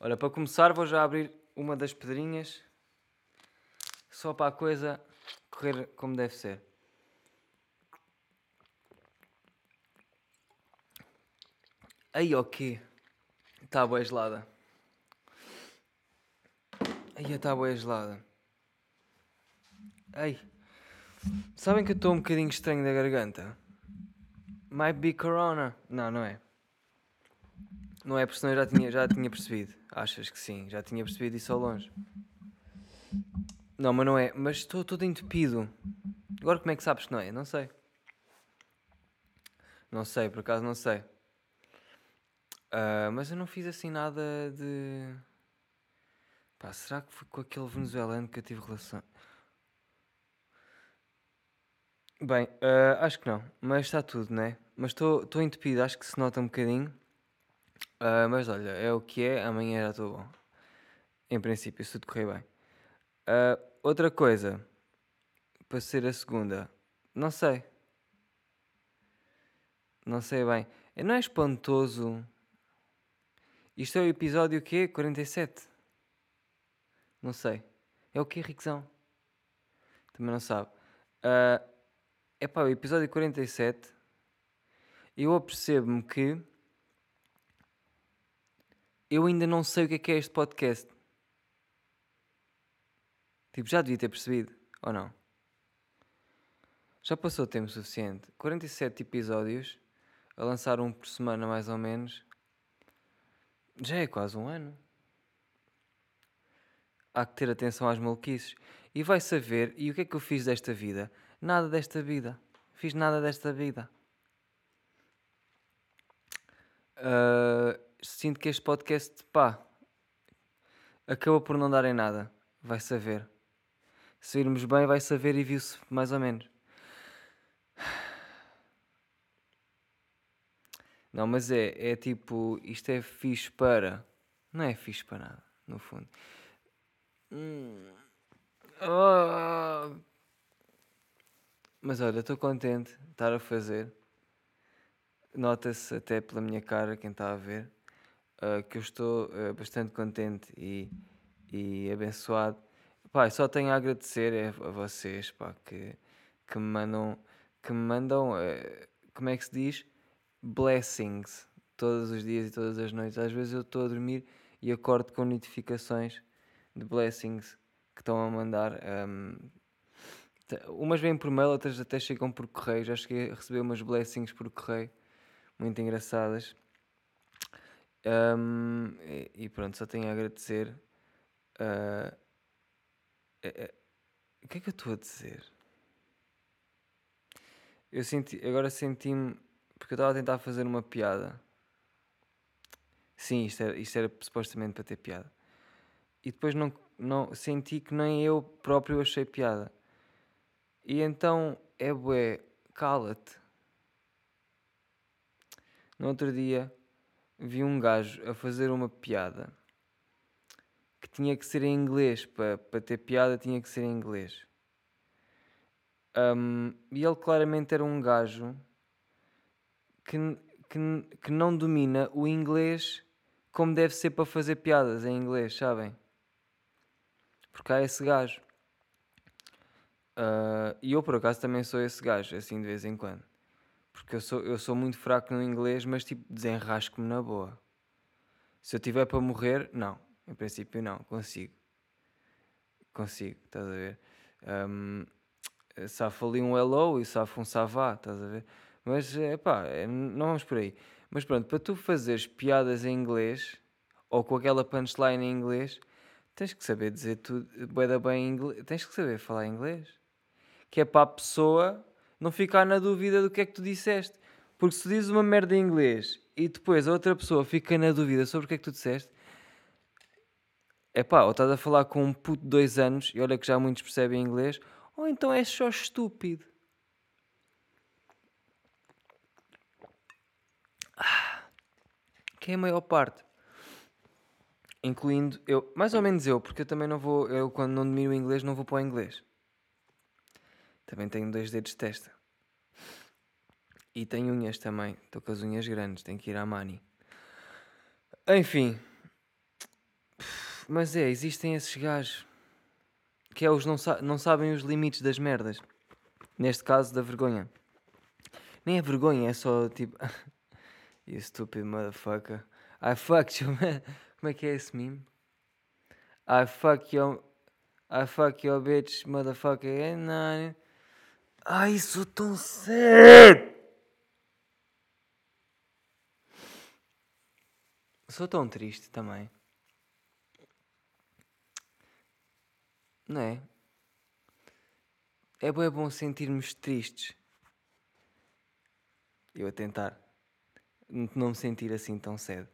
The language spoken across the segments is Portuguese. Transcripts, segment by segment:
Olha, para começar, vou já abrir uma das pedrinhas. Só para a coisa correr como deve ser. Aí, ok. Está boa gelada. Aí, está boa gelada. Ai. Sabem que eu estou um bocadinho estranho da garganta? Might be corona. Não, não é. Não é, porque senão eu já tinha, já tinha percebido. Achas que sim? Já tinha percebido isso ao longe. Não, mas não é. Mas estou todo entupido. Agora como é que sabes que não é? Não sei. Não sei, por acaso não sei. Uh, mas eu não fiz assim nada de. Pá, será que foi com aquele venezuelano que eu tive relação? Bem, uh, acho que não, mas está tudo, né? Mas estou entupido, acho que se nota um bocadinho. Uh, mas olha, é o que é, amanhã já estou bom. Em princípio, se tudo correr bem. Uh, outra coisa, para ser a segunda, não sei. Não sei bem. Não é espantoso isto é o episódio quê? 47? Não sei. É o quê, Riquezão? Também não sabe. É pá, o episódio 47. Eu apercebo-me que eu ainda não sei o que é que é este podcast. Tipo, já devia ter percebido, ou não? Já passou tempo suficiente. 47 episódios, a lançar um por semana mais ou menos. Já é quase um ano. Há que ter atenção às maluquices. E vai saber, e o que é que eu fiz desta vida? Nada desta vida. Fiz nada desta vida. Uh, sinto que este podcast, pá, acabou por não dar em nada. Vai saber. Se irmos bem, vai saber e viu-se mais ou menos. Não, mas é, é tipo, isto é fixe para. Não é fixe para nada, no fundo. Hum. Oh. Mas olha, estou contente de estar a fazer. Nota-se até pela minha cara, quem está a ver, uh, que eu estou uh, bastante contente e, e abençoado. Pá, só tenho a agradecer é a vocês pá, que, que me mandam, que me mandam uh, como é que se diz? blessings todos os dias e todas as noites. Às vezes eu estou a dormir e acordo com notificações de blessings que estão a mandar. Um, umas vêm por mail, outras até chegam por correio. Já cheguei a receber umas blessings por correio, muito engraçadas. Um, e, e, pronto, só tenho a agradecer. Uh, uh, o que é que eu estou a dizer? Eu senti, agora senti-me porque eu estava a tentar fazer uma piada. Sim, isto era, isto era supostamente para ter piada. E depois não, não senti que nem eu próprio achei piada. E então é bué, cala-te. No outro dia vi um gajo a fazer uma piada que tinha que ser em inglês. Para, para ter piada tinha que ser em inglês. Um, e ele claramente era um gajo que, que, que não domina o inglês como deve ser para fazer piadas em inglês, sabem? Porque há esse gajo. Uh, e eu, por acaso, também sou esse gajo, assim, de vez em quando. Porque eu sou, eu sou muito fraco no inglês, mas, tipo, desenrasco-me na boa. Se eu tiver para morrer, não. Em princípio, não. Consigo. Consigo, estás a ver? Um, safo ali um hello e safo um savá, estás a ver? Mas, é pá, não vamos por aí. Mas pronto, para tu fazeres piadas em inglês, ou com aquela punchline em inglês, tens que saber dizer tudo bem, bem em inglês. Tens que saber falar inglês. Que é para a pessoa não ficar na dúvida do que é que tu disseste. Porque se dizes uma merda em inglês e depois a outra pessoa fica na dúvida sobre o que é que tu disseste, é pá, ou estás a falar com um puto de dois anos e olha que já muitos percebem inglês, ou então és só estúpido. que é a maior parte. Incluindo eu, mais ou menos eu, porque eu também não vou, eu quando não domino o inglês não vou para o inglês. Também tenho dois dedos de testa. E tenho unhas também, estou com as unhas grandes, tenho que ir à mani. Enfim, Mas é, existem esses gajos que é os não, sa não sabem os limites das merdas. Neste caso, da vergonha. Nem é vergonha, é só tipo. you stupid motherfucker. I fucked you. Como é que é esse meme? I fuck your. I fuck your bitch, motherfucker. And I... Ai, sou tão sério! Sou tão triste também. Não é? É bom, é bom sentirmos tristes. Eu a tentar não me sentir assim tão cedo.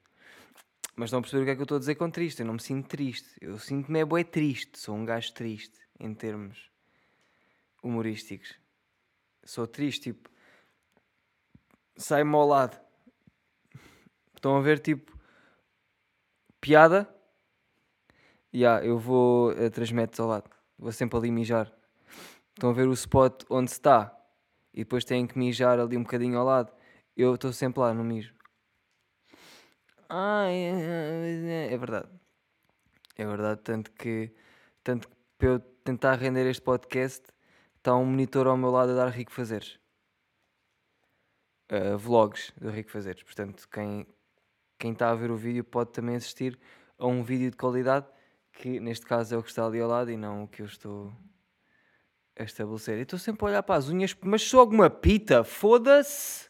Mas não perceber o que é que eu estou a dizer com triste. Eu não me sinto triste. Eu sinto-me é bué triste. Sou um gajo triste em termos humorísticos. Sou triste, tipo. Sai-me ao lado. Estão a ver, tipo piada, yeah, eu vou a 3 metros ao lado. Vou sempre ali mijar. Estão a ver o spot onde está e depois têm que mijar ali um bocadinho ao lado. Eu estou sempre lá no mijo. Ah, é, é verdade. É verdade, tanto que, tanto que para eu tentar render este podcast está um monitor ao meu lado a dar Rico Fazeres. Uh, vlogs do Rico Fazeres. Portanto, quem, quem está a ver o vídeo pode também assistir a um vídeo de qualidade, que neste caso é o que está ali ao lado e não o que eu estou a estabelecer. E estou sempre a olhar para as unhas, mas sou alguma pita, foda-se!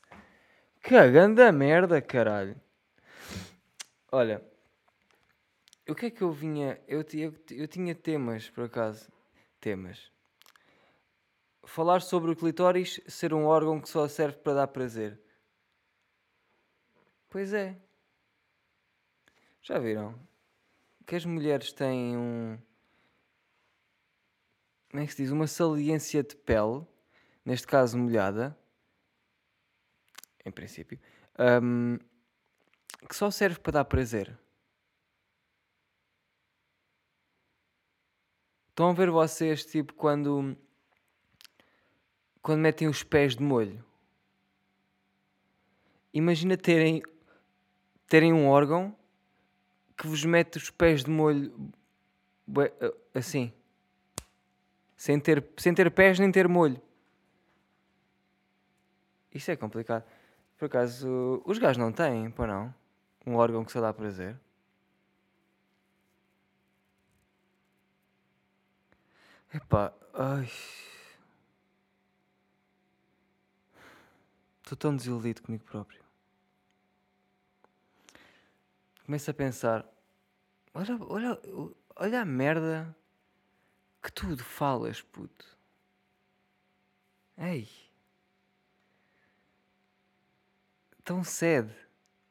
Cagando a merda, caralho! Olha, o que é que eu vinha. Eu, eu, eu tinha temas, por acaso. Temas. Falar sobre o clitóris ser um órgão que só serve para dar prazer. Pois é. Já viram? Que as mulheres têm um. Como é que se diz? Uma saliência de pele, neste caso molhada, em princípio, um, que só serve para dar prazer. Estão a ver vocês, tipo, quando. Quando metem os pés de molho? Imagina terem. terem um órgão que vos mete os pés de molho eh, assim, sem ter, sem ter pés nem ter molho. Isso é complicado. Por acaso, os gajos não têm, pô não? Um órgão que só dá prazer. Epá, ai. Estou tão desiludido comigo próprio começo a pensar: olha, olha, olha a merda que tu falas, puto. Ei. Tão sede.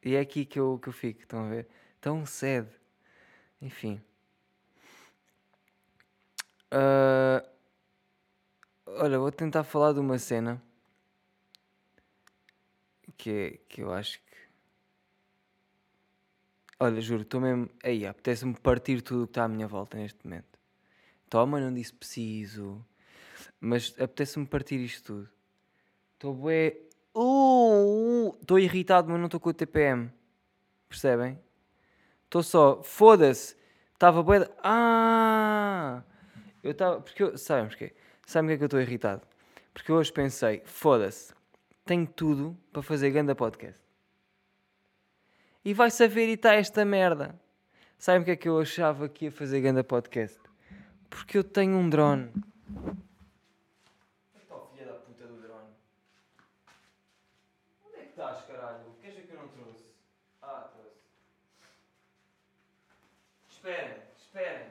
E é aqui que eu, que eu fico, estão a ver? Tão sede. Enfim. Uh, olha, vou tentar falar de uma cena que, é, que eu acho que Olha, juro, estou mesmo. Aí, apetece-me partir tudo o que está à minha volta neste momento. Toma, não disse preciso. Mas apetece-me partir isto tudo. Estou bué. Uh, estou uh, irritado, mas não estou com o TPM. Percebem? Estou só. Foda-se. Estava bué. Ah! Eu estava. Porque eu. Sabem porquê? Sabem é que eu estou irritado? Porque eu hoje pensei: foda-se. Tenho tudo para fazer ganda podcast e vai saber e está esta merda. Sabem o que é que eu achava que ia fazer ganda podcast? Porque eu tenho um drone. Então, filha da puta do drone. Onde é que estás, caralho? Queres ver que eu não trouxe? Ah, trouxe. Esperem, esperem.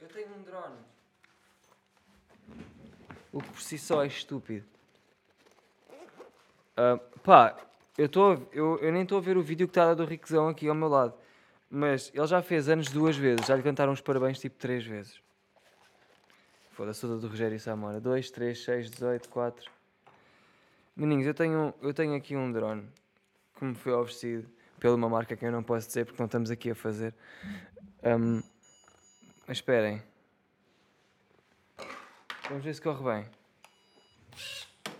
Eu tenho um drone. O que por si só é estúpido. Uh, pá, eu, tô, eu, eu nem estou a ver o vídeo que está do Riquezão aqui ao meu lado. Mas ele já fez anos duas vezes. Já lhe cantaram os parabéns tipo três vezes. Foda-se toda do Rogério Samora. 2, 3, 6, 18, 4. Meninos, eu tenho, eu tenho aqui um drone que me foi oferecido pela uma marca que eu não posso dizer porque não estamos aqui a fazer. Um, mas esperem. Vamos ver se corre bem.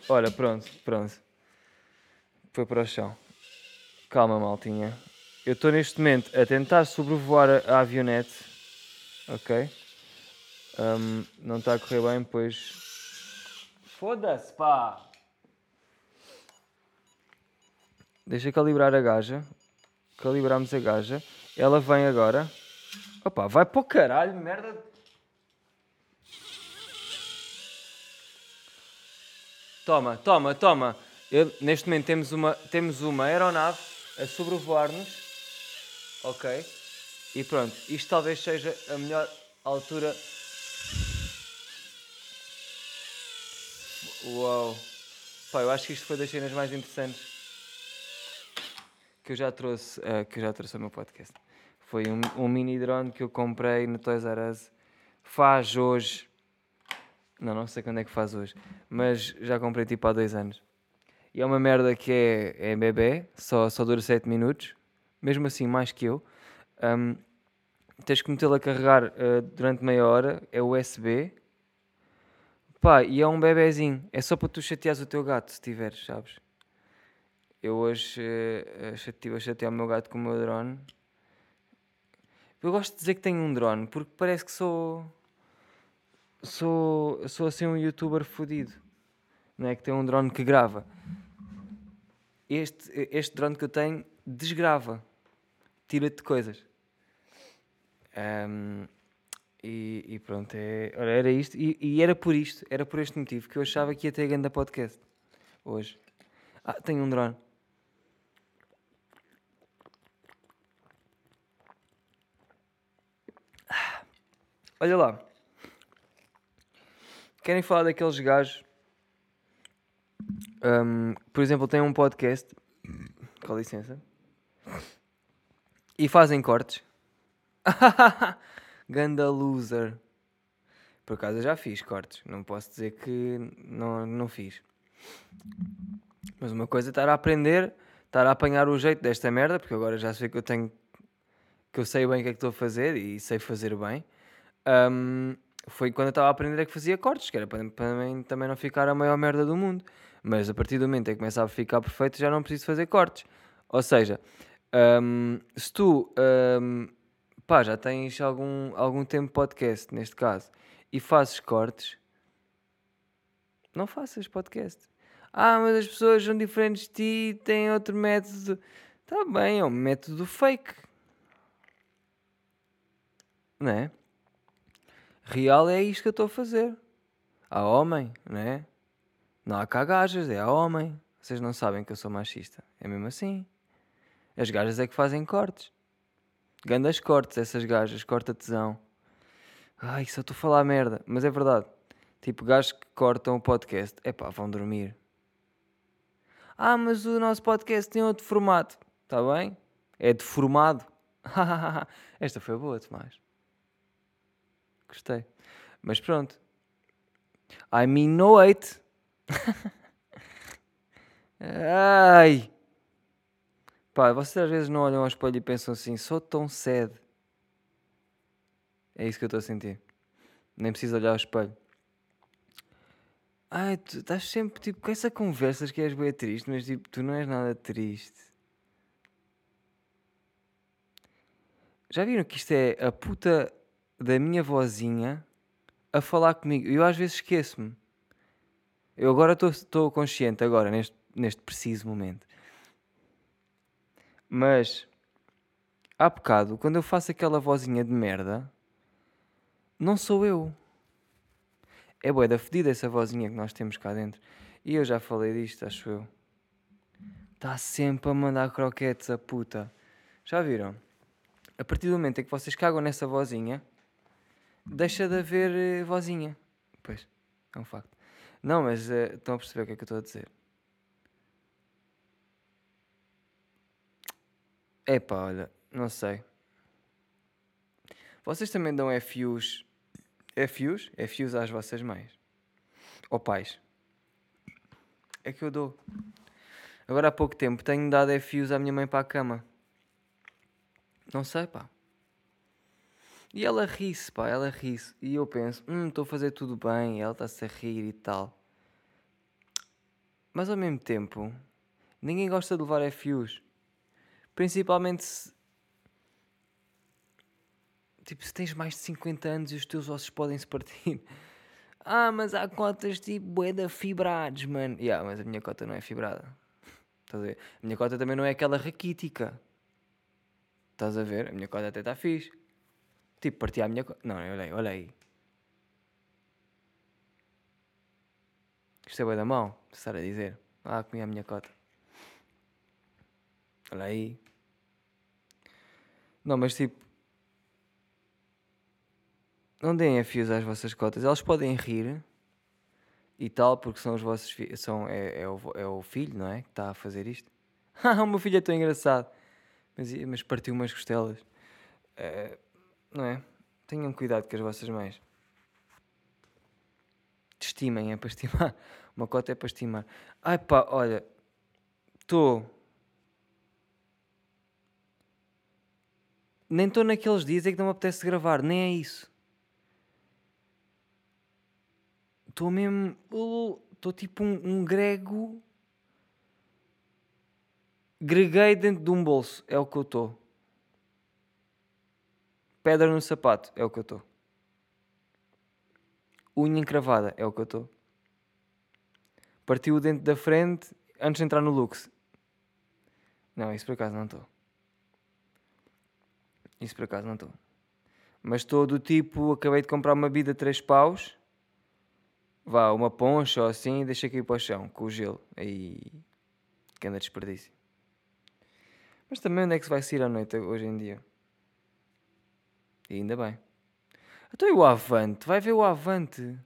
Olha, pronto, pronto. Foi para o chão. Calma, maltinha. eu estou neste momento a tentar sobrevoar a, avionete. Ok? Um, não está a correr bem, pois. Foda-se, pá! Deixa calibrar a gaja. Calibramos a gaja. Ela vem agora. Opa, vai para o caralho, merda. Toma, toma, toma. Eu, neste momento temos uma, temos uma aeronave a sobrevoar-nos. Ok? E pronto, isto talvez seja a melhor altura. Uau! Pá, eu acho que isto foi das cenas mais interessantes que eu já trouxe, uh, que eu já trouxe ao meu podcast. Foi um, um, mini drone que eu comprei no Toys R Us. Faz hoje. Não, não sei quando é que faz hoje. Mas já comprei tipo há dois anos. E é uma merda que é, é bebê, só, só dura 7 minutos. Mesmo assim, mais que eu. Um, tens que metê-lo a carregar uh, durante meia hora. É USB. Pá, e é um bebezinho. É só para tu chateares o teu gato, se tiveres, sabes? Eu hoje uh, estive a chatear o meu gato com o meu drone. Eu gosto de dizer que tenho um drone porque parece que sou. Sou, sou assim um youtuber fodido. Não é? Que tem um drone que grava. Este, este drone que eu tenho desgrava. Tira-te coisas. Um, e, e, pronto, é, era isto. E, e, era por isto, era por este motivo que eu achava que ia ter grande podcast hoje. Ah, tenho um drone. Olha lá. Querem falar daqueles gajos? Um, por exemplo, têm um podcast. Com licença. E fazem cortes. Ganda loser. Por acaso eu já fiz cortes. Não posso dizer que não, não fiz. Mas uma coisa é estar a aprender, estar a apanhar o jeito desta merda, porque agora já sei que eu tenho. que eu sei bem o que é que estou a fazer e sei fazer bem um, foi quando eu estava a aprender é que fazia cortes, que era para, para também não ficar a maior merda do mundo. Mas a partir do momento em que começava a ficar perfeito, já não preciso fazer cortes. Ou seja, um, se tu um, pá, já tens algum, algum tempo podcast, neste caso, e fazes cortes, não faças podcast. Ah, mas as pessoas são diferentes de ti, têm outro método. Está bem, é um método fake. Não é? Real é isto que eu estou a fazer. Há homem, não é? Não há cá gajas, é a homem. Vocês não sabem que eu sou machista. É mesmo assim. As gajas é que fazem cortes. Gandas cortes, essas gajas, corta tesão. Ai, só estou a falar merda. Mas é verdade. Tipo, gajos que cortam o podcast. É vão dormir. Ah, mas o nosso podcast tem outro formato. Está bem? É deformado. Esta foi boa, Tomás. Gostei. Mas pronto. I mean no hate. Ai. Pá, vocês às vezes não olham ao espelho e pensam assim, sou tão sede. É isso que eu estou a sentir. Nem preciso olhar ao espelho. Ai, tu estás sempre tipo com essa conversas que és bem triste, mas tipo, tu não és nada triste. Já viram que isto é a puta da minha vozinha a falar comigo. Eu às vezes esqueço-me. Eu agora estou consciente, agora, neste, neste preciso momento. Mas, há bocado, quando eu faço aquela vozinha de merda, não sou eu. É boa da fedida essa vozinha que nós temos cá dentro. E eu já falei disto, acho eu. Está sempre a mandar croquetes a puta. Já viram? A partir do momento em que vocês cagam nessa vozinha, deixa de haver uh, vozinha. Pois, é um facto. Não, mas uh, estão a perceber o que é que eu estou a dizer. Epá, olha, não sei. Vocês também dão FUs, FUs? FUs às vossas mães? Ou pais? É que eu dou. Agora há pouco tempo tenho dado FUs à minha mãe para a cama. Não sei, pá. E ela ri-se, pá, ela ri-se. E eu penso, hum, estou a fazer tudo bem, ela está-se a rir e tal. Mas ao mesmo tempo, ninguém gosta de levar FUs. Principalmente se, Tipo, se tens mais de 50 anos e os teus ossos podem se partir. Ah, mas há cotas tipo bué da fibrados, mano. Yeah, mas a minha cota não é fibrada. Estás a ver? A minha cota também não é aquela raquítica. Estás a ver? A minha cota até está fixe. Tipo, parti a minha. Não, olha aí. Isto é bué da mão, estar a dizer. Ah, comi a minha cota. Olha aí. Não, mas tipo. Não deem a fios às vossas cotas. Elas podem rir e tal, porque são os vossos filhos. São, é, é, o, é o filho, não é? Que está a fazer isto. Ah, o meu filho é tão engraçado. Mas, mas partiu umas costelas. Uh, não é? Tenham cuidado com as vossas mães. Estimem, é para estimar. Uma cota é para estimar. Ai pá, olha. Estou. Nem estou naqueles dias em que não me apetece gravar, nem é isso. Estou mesmo. Estou tipo um, um grego. Greguei dentro de um bolso, é o que eu estou. Pedra no sapato, é o que eu estou. Unha encravada, é o que eu estou. Partiu o dente da frente antes de entrar no Lux. Não, isso por acaso não estou. Isso por acaso não estou. Mas estou do tipo, acabei de comprar uma bebida 3 paus. Vá, uma poncha ou assim e deixa aqui para o chão, com o gelo. Aí, que anda desperdício. Mas também onde é que se vai sair à noite hoje em dia? E ainda bem. Então e o Avante? Vai ver o Avante?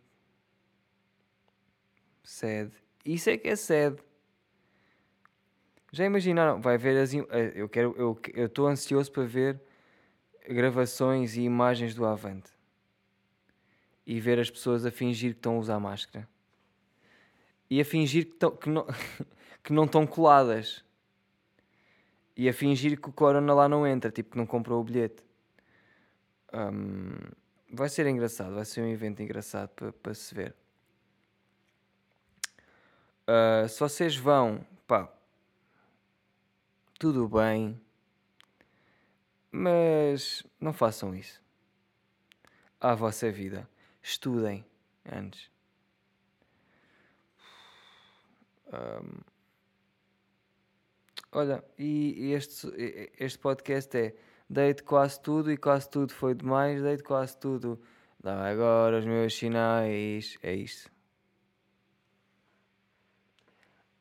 Sede. Isso é que é sede. Já imaginaram? Vai ver as. Eh, eu quero. Eu estou ansioso para ver gravações e imagens do Avante. E ver as pessoas a fingir que estão a usar máscara. E a fingir que, estão, que, não, que não estão coladas. E a fingir que o Corona lá não entra, tipo que não comprou o bilhete. Um, vai ser engraçado, vai ser um evento engraçado para, para se ver. Uh, se vocês vão, pá, tudo bem, mas não façam isso. À vossa vida. Estudem antes. Um, olha, e este, este podcast é dei-te quase tudo e quase tudo foi demais, dei-te quase tudo. Dá agora os meus sinais. É isto.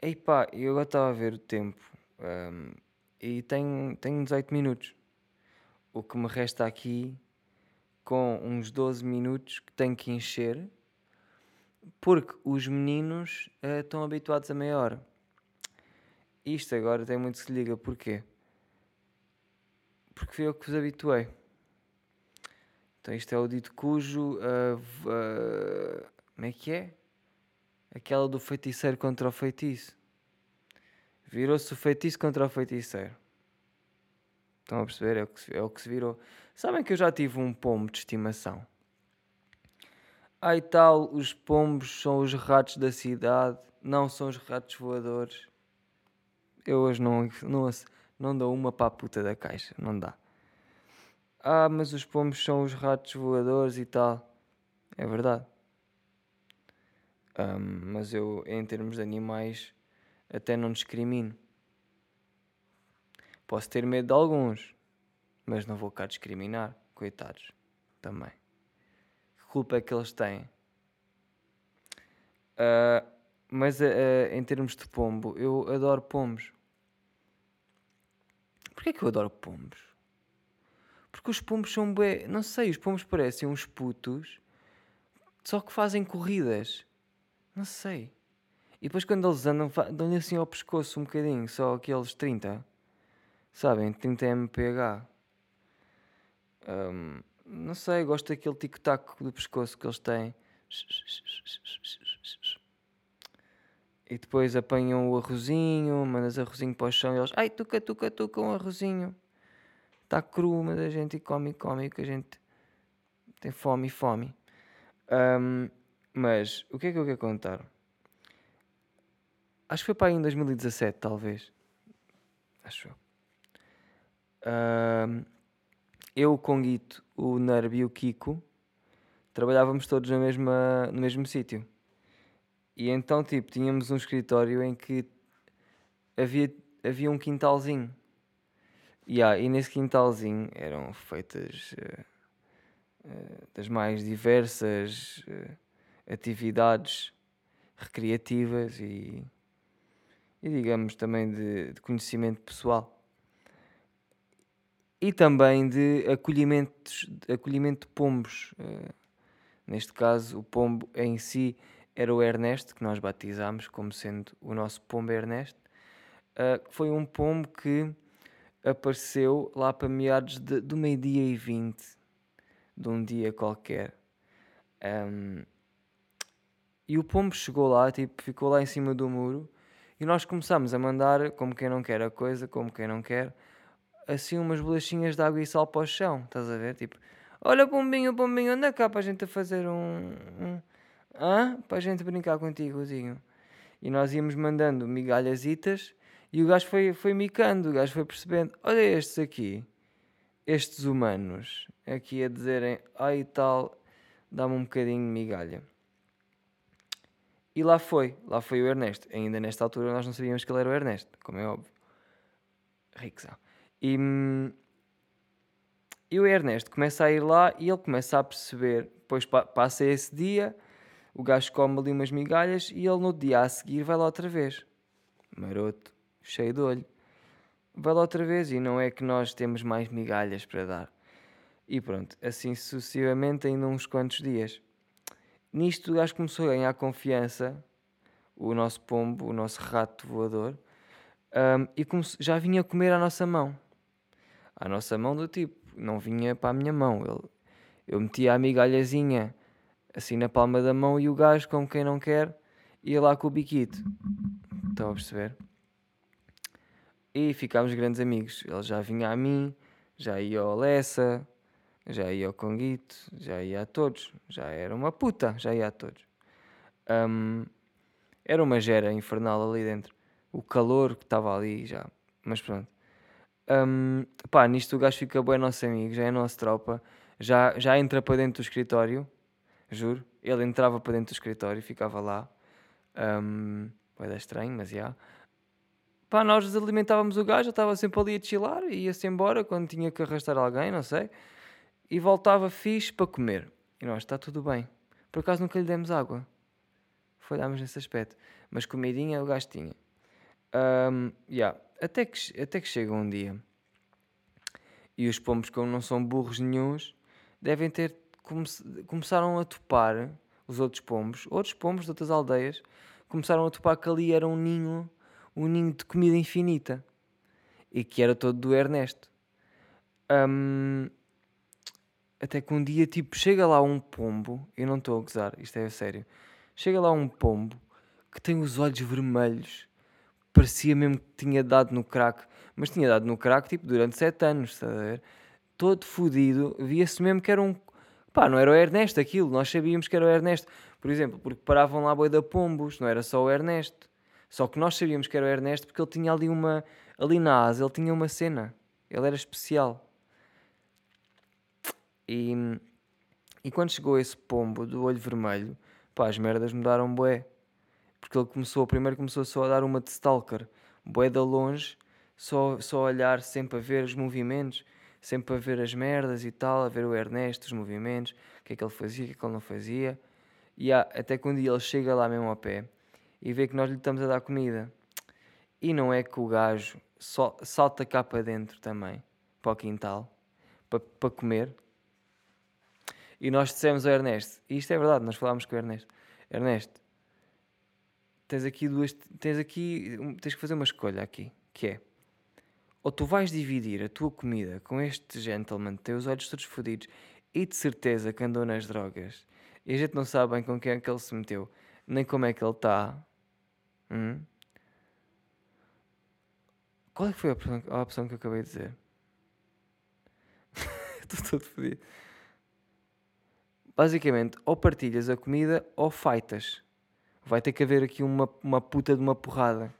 Ei pá, eu agora estava a ver o tempo um, e tenho, tenho 18 minutos. O que me resta aqui com uns 12 minutos que tenho que encher porque os meninos uh, estão habituados a meia hora. Isto agora tem muito que se liga, porquê? Porque fui eu que vos habituei. Então isto é o dito cujo. Uh, uh, como é que é? Aquela do feiticeiro contra o feitiço. Virou-se o feitiço contra o feiticeiro. Estão a perceber? É o, que se, é o que se virou. Sabem que eu já tive um pombo de estimação. Ai tal, os pombos são os ratos da cidade, não são os ratos voadores. Eu hoje não, não, não dou uma para a puta da caixa, não dá. Ah, mas os pombos são os ratos voadores e tal. É verdade. Um, mas eu, em termos de animais, até não discrimino. Posso ter medo de alguns, mas não vou cá discriminar. Coitados, também. Que culpa é que eles têm? Uh, mas uh, em termos de pombo, eu adoro pombos. Porquê é que eu adoro pombos? Porque os pombos são bem. Não sei, os pombos parecem uns putos, só que fazem corridas. Não sei. E depois quando eles andam, dão-lhe assim ao pescoço um bocadinho, só aqueles 30. Sabem? 30 mph. Um, não sei, gosto daquele tic-tac do pescoço que eles têm. E depois apanham o arrozinho, mandas arrozinho para o chão e eles, ai, tuca, tuca, tuca, um arrozinho. Está cru, mas a gente come, come, que a gente tem fome fome. Um, mas, o que é que eu quero contar? Acho que foi para aí em 2017, talvez. Acho eu. Um, eu, o Conguito, o Nerb e o Kiko trabalhávamos todos na mesma, no mesmo sítio. E então, tipo, tínhamos um escritório em que havia, havia um quintalzinho. Yeah, e nesse quintalzinho eram feitas uh, uh, das mais diversas uh, atividades recreativas e, e digamos também de, de, conhecimento pessoal e também de acolhimentos, de acolhimento de pombos. neste caso, o pombo em si era o Ernesto, que nós batizámos como sendo o nosso pombo Ernesto. foi um pombo que apareceu lá para meados de, do meio-dia e vinte de um dia qualquer. Um, e o pombo chegou lá, tipo, ficou lá em cima do muro e nós começámos a mandar, como quem não quer a coisa, como quem não quer, assim umas bolachinhas de água e sal para o chão, estás a ver? Tipo, olha pombinho, pombinho, anda cá para a gente fazer um... um Para a gente brincar contigo, E nós íamos mandando migalhasitas e o gajo foi, foi micando, o gajo foi percebendo: olha estes aqui, estes humanos, aqui a dizerem, ai tal, dá-me um bocadinho de migalha. E lá foi, lá foi o Ernesto. Ainda nesta altura nós não sabíamos que ele era o Ernesto, como é óbvio. Rixão. E, e o Ernesto começa a ir lá e ele começa a perceber, depois passa esse dia, o gajo come ali umas migalhas e ele no dia a seguir vai lá outra vez. Maroto cheio de olho. Vai lá outra vez e não é que nós temos mais migalhas para dar. E pronto, assim sucessivamente, ainda uns quantos dias. Nisto o gajo começou a ganhar confiança, o nosso pombo, o nosso rato voador, um, e já vinha comer à nossa mão. À nossa mão do tipo, não vinha para a minha mão. Ele, eu metia a migalhazinha assim na palma da mão e o gajo, como quem não quer, ia lá com o biquito. Estão a perceber? E ficámos grandes amigos. Ele já vinha a mim, já ia ao Lessa, já ia ao Conguito, já ia a todos. Já era uma puta, já ia a todos. Um, era uma gera infernal ali dentro. O calor que estava ali já. Mas pronto. Um, pá, nisto o gajo fica bem nosso amigo, já é nossa tropa. Já, já entra para dentro do escritório, juro. Ele entrava para dentro do escritório e ficava lá. Um, vai dar estranho, mas já. Pá, nós alimentávamos o gajo, ele estava sempre ali a chilar, ia-se embora quando tinha que arrastar alguém, não sei, e voltava fixe para comer. E nós, está tudo bem. Por acaso nunca lhe demos água. Falhámos nesse aspecto. Mas comidinha o gajo tinha. Um, yeah. até, que, até que chega um dia. E os pombos, como não são burros nenhums, devem ter come começaram a topar os outros pombos, outros pombos de outras aldeias, começaram a topar que ali era um ninho um ninho de comida infinita e que era todo do Ernesto. Um, até que um dia, tipo, chega lá um pombo, eu não estou a gozar, isto é sério. Chega lá um pombo que tem os olhos vermelhos, parecia mesmo que tinha dado no crack, mas tinha dado no crack tipo durante sete anos, está a ver? Todo fodido, via-se mesmo que era um. Pá, não era o Ernesto aquilo, nós sabíamos que era o Ernesto, por exemplo, porque paravam lá a boi da pombos, não era só o Ernesto. Só que nós sabíamos que era o Ernesto porque ele tinha ali uma. Ali na asa, ele tinha uma cena. Ele era especial. E, e quando chegou esse pombo do olho vermelho, pá, as merdas mudaram bué. Porque ele começou, primeiro começou só a dar uma de stalker, bué da longe, só, só a olhar sempre a ver os movimentos, sempre a ver as merdas e tal, a ver o Ernesto, os movimentos, o que é que ele fazia, o que é que ele não fazia. E há, até que um dia ele chega lá mesmo ao pé e vê que nós lhe estamos a dar comida. E não é que o gajo salta cá para dentro também, para o quintal, para, para comer. E nós dissemos ao Ernesto, e isto é verdade, nós falámos com o Ernesto, Ernesto, tens aqui duas, tens aqui, tens que fazer uma escolha aqui, que é, ou tu vais dividir a tua comida com este gentleman, tem os olhos todos fodidos, e de certeza que andou nas drogas, e a gente não sabe bem com quem é que ele se meteu, nem como é que ele está, Hum? Qual é que foi a opção, a opção que eu acabei de dizer? Estou todo fodido. Basicamente, ou partilhas a comida ou faitas. Vai ter que haver aqui uma, uma puta de uma porrada.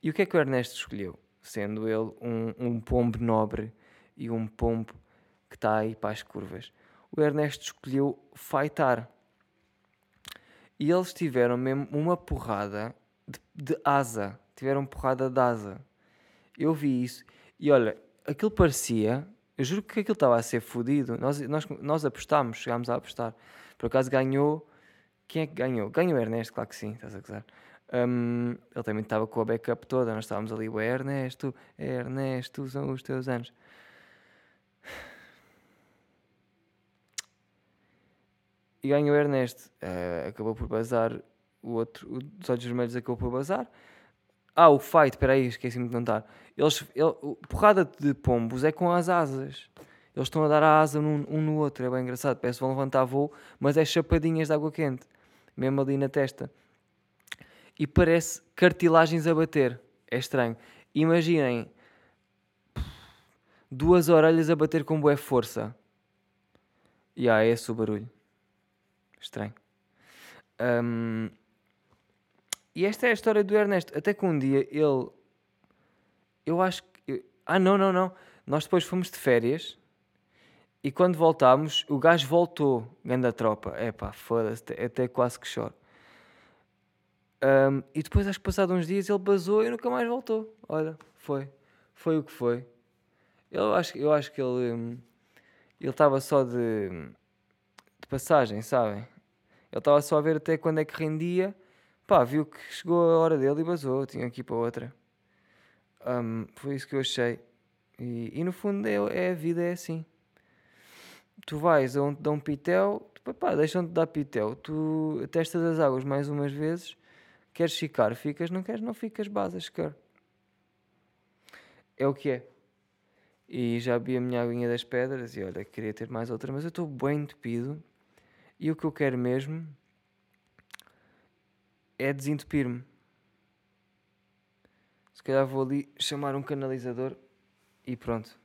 E o que é que o Ernesto escolheu? Sendo ele um, um pombo nobre e um pombo que está aí para as curvas. O Ernesto escolheu fightar. E eles tiveram mesmo uma porrada de, de asa. Tiveram porrada de asa. Eu vi isso. E olha, aquilo parecia. Eu juro que aquilo estava a ser fodido. Nós, nós, nós apostámos, chegámos a apostar. Por acaso ganhou. Quem é que ganhou? Ganhou o Ernesto, claro que sim, estás a gozar. Um, ele também estava com a backup toda. Nós estávamos ali, o Ernesto, Ernesto, são os teus anos. E ganhou o Ernesto. Uh, acabou por bazar. O outro, o dos olhos vermelhos, acabou por bazar. Ah, o fight, espera aí, esqueci-me de contar. Eles, ele, porrada de pombos é com as asas. Eles estão a dar a asa num, um no outro, é bem engraçado. Parece que vão levantar voo, mas é chapadinhas de água quente, mesmo ali na testa. E parece cartilagens a bater. É estranho. Imaginem duas orelhas a bater com boa força. E ah, é esse o barulho. Estranho. Um, e esta é a história do Ernesto. Até que um dia ele. Eu acho que. Ah, não, não, não. Nós depois fomos de férias e quando voltámos, o gajo voltou, grande a tropa. É foda-se, até quase que choro. Um, e depois, acho que passado uns dias, ele basou e nunca mais voltou. Olha, foi. Foi o que foi. Eu acho, eu acho que ele. Hum, ele estava só de, de passagem, sabem? Ele estava só a ver até quando é que rendia. Pá, viu que chegou a hora dele e basou. Tinha aqui para outra. Um, foi isso que eu achei. E, e no fundo é, é a vida, é assim tu vais aonde dão pitel, pá, deixam-te dar pitel, tu testas as águas mais umas vezes, queres ficar, ficas, não queres, não ficas, basas, quer. É o que é. E já vi a minha aguinha das pedras e olha, queria ter mais outra, mas eu estou bem entupido e o que eu quero mesmo é desentupir-me. Se calhar vou ali chamar um canalizador e pronto.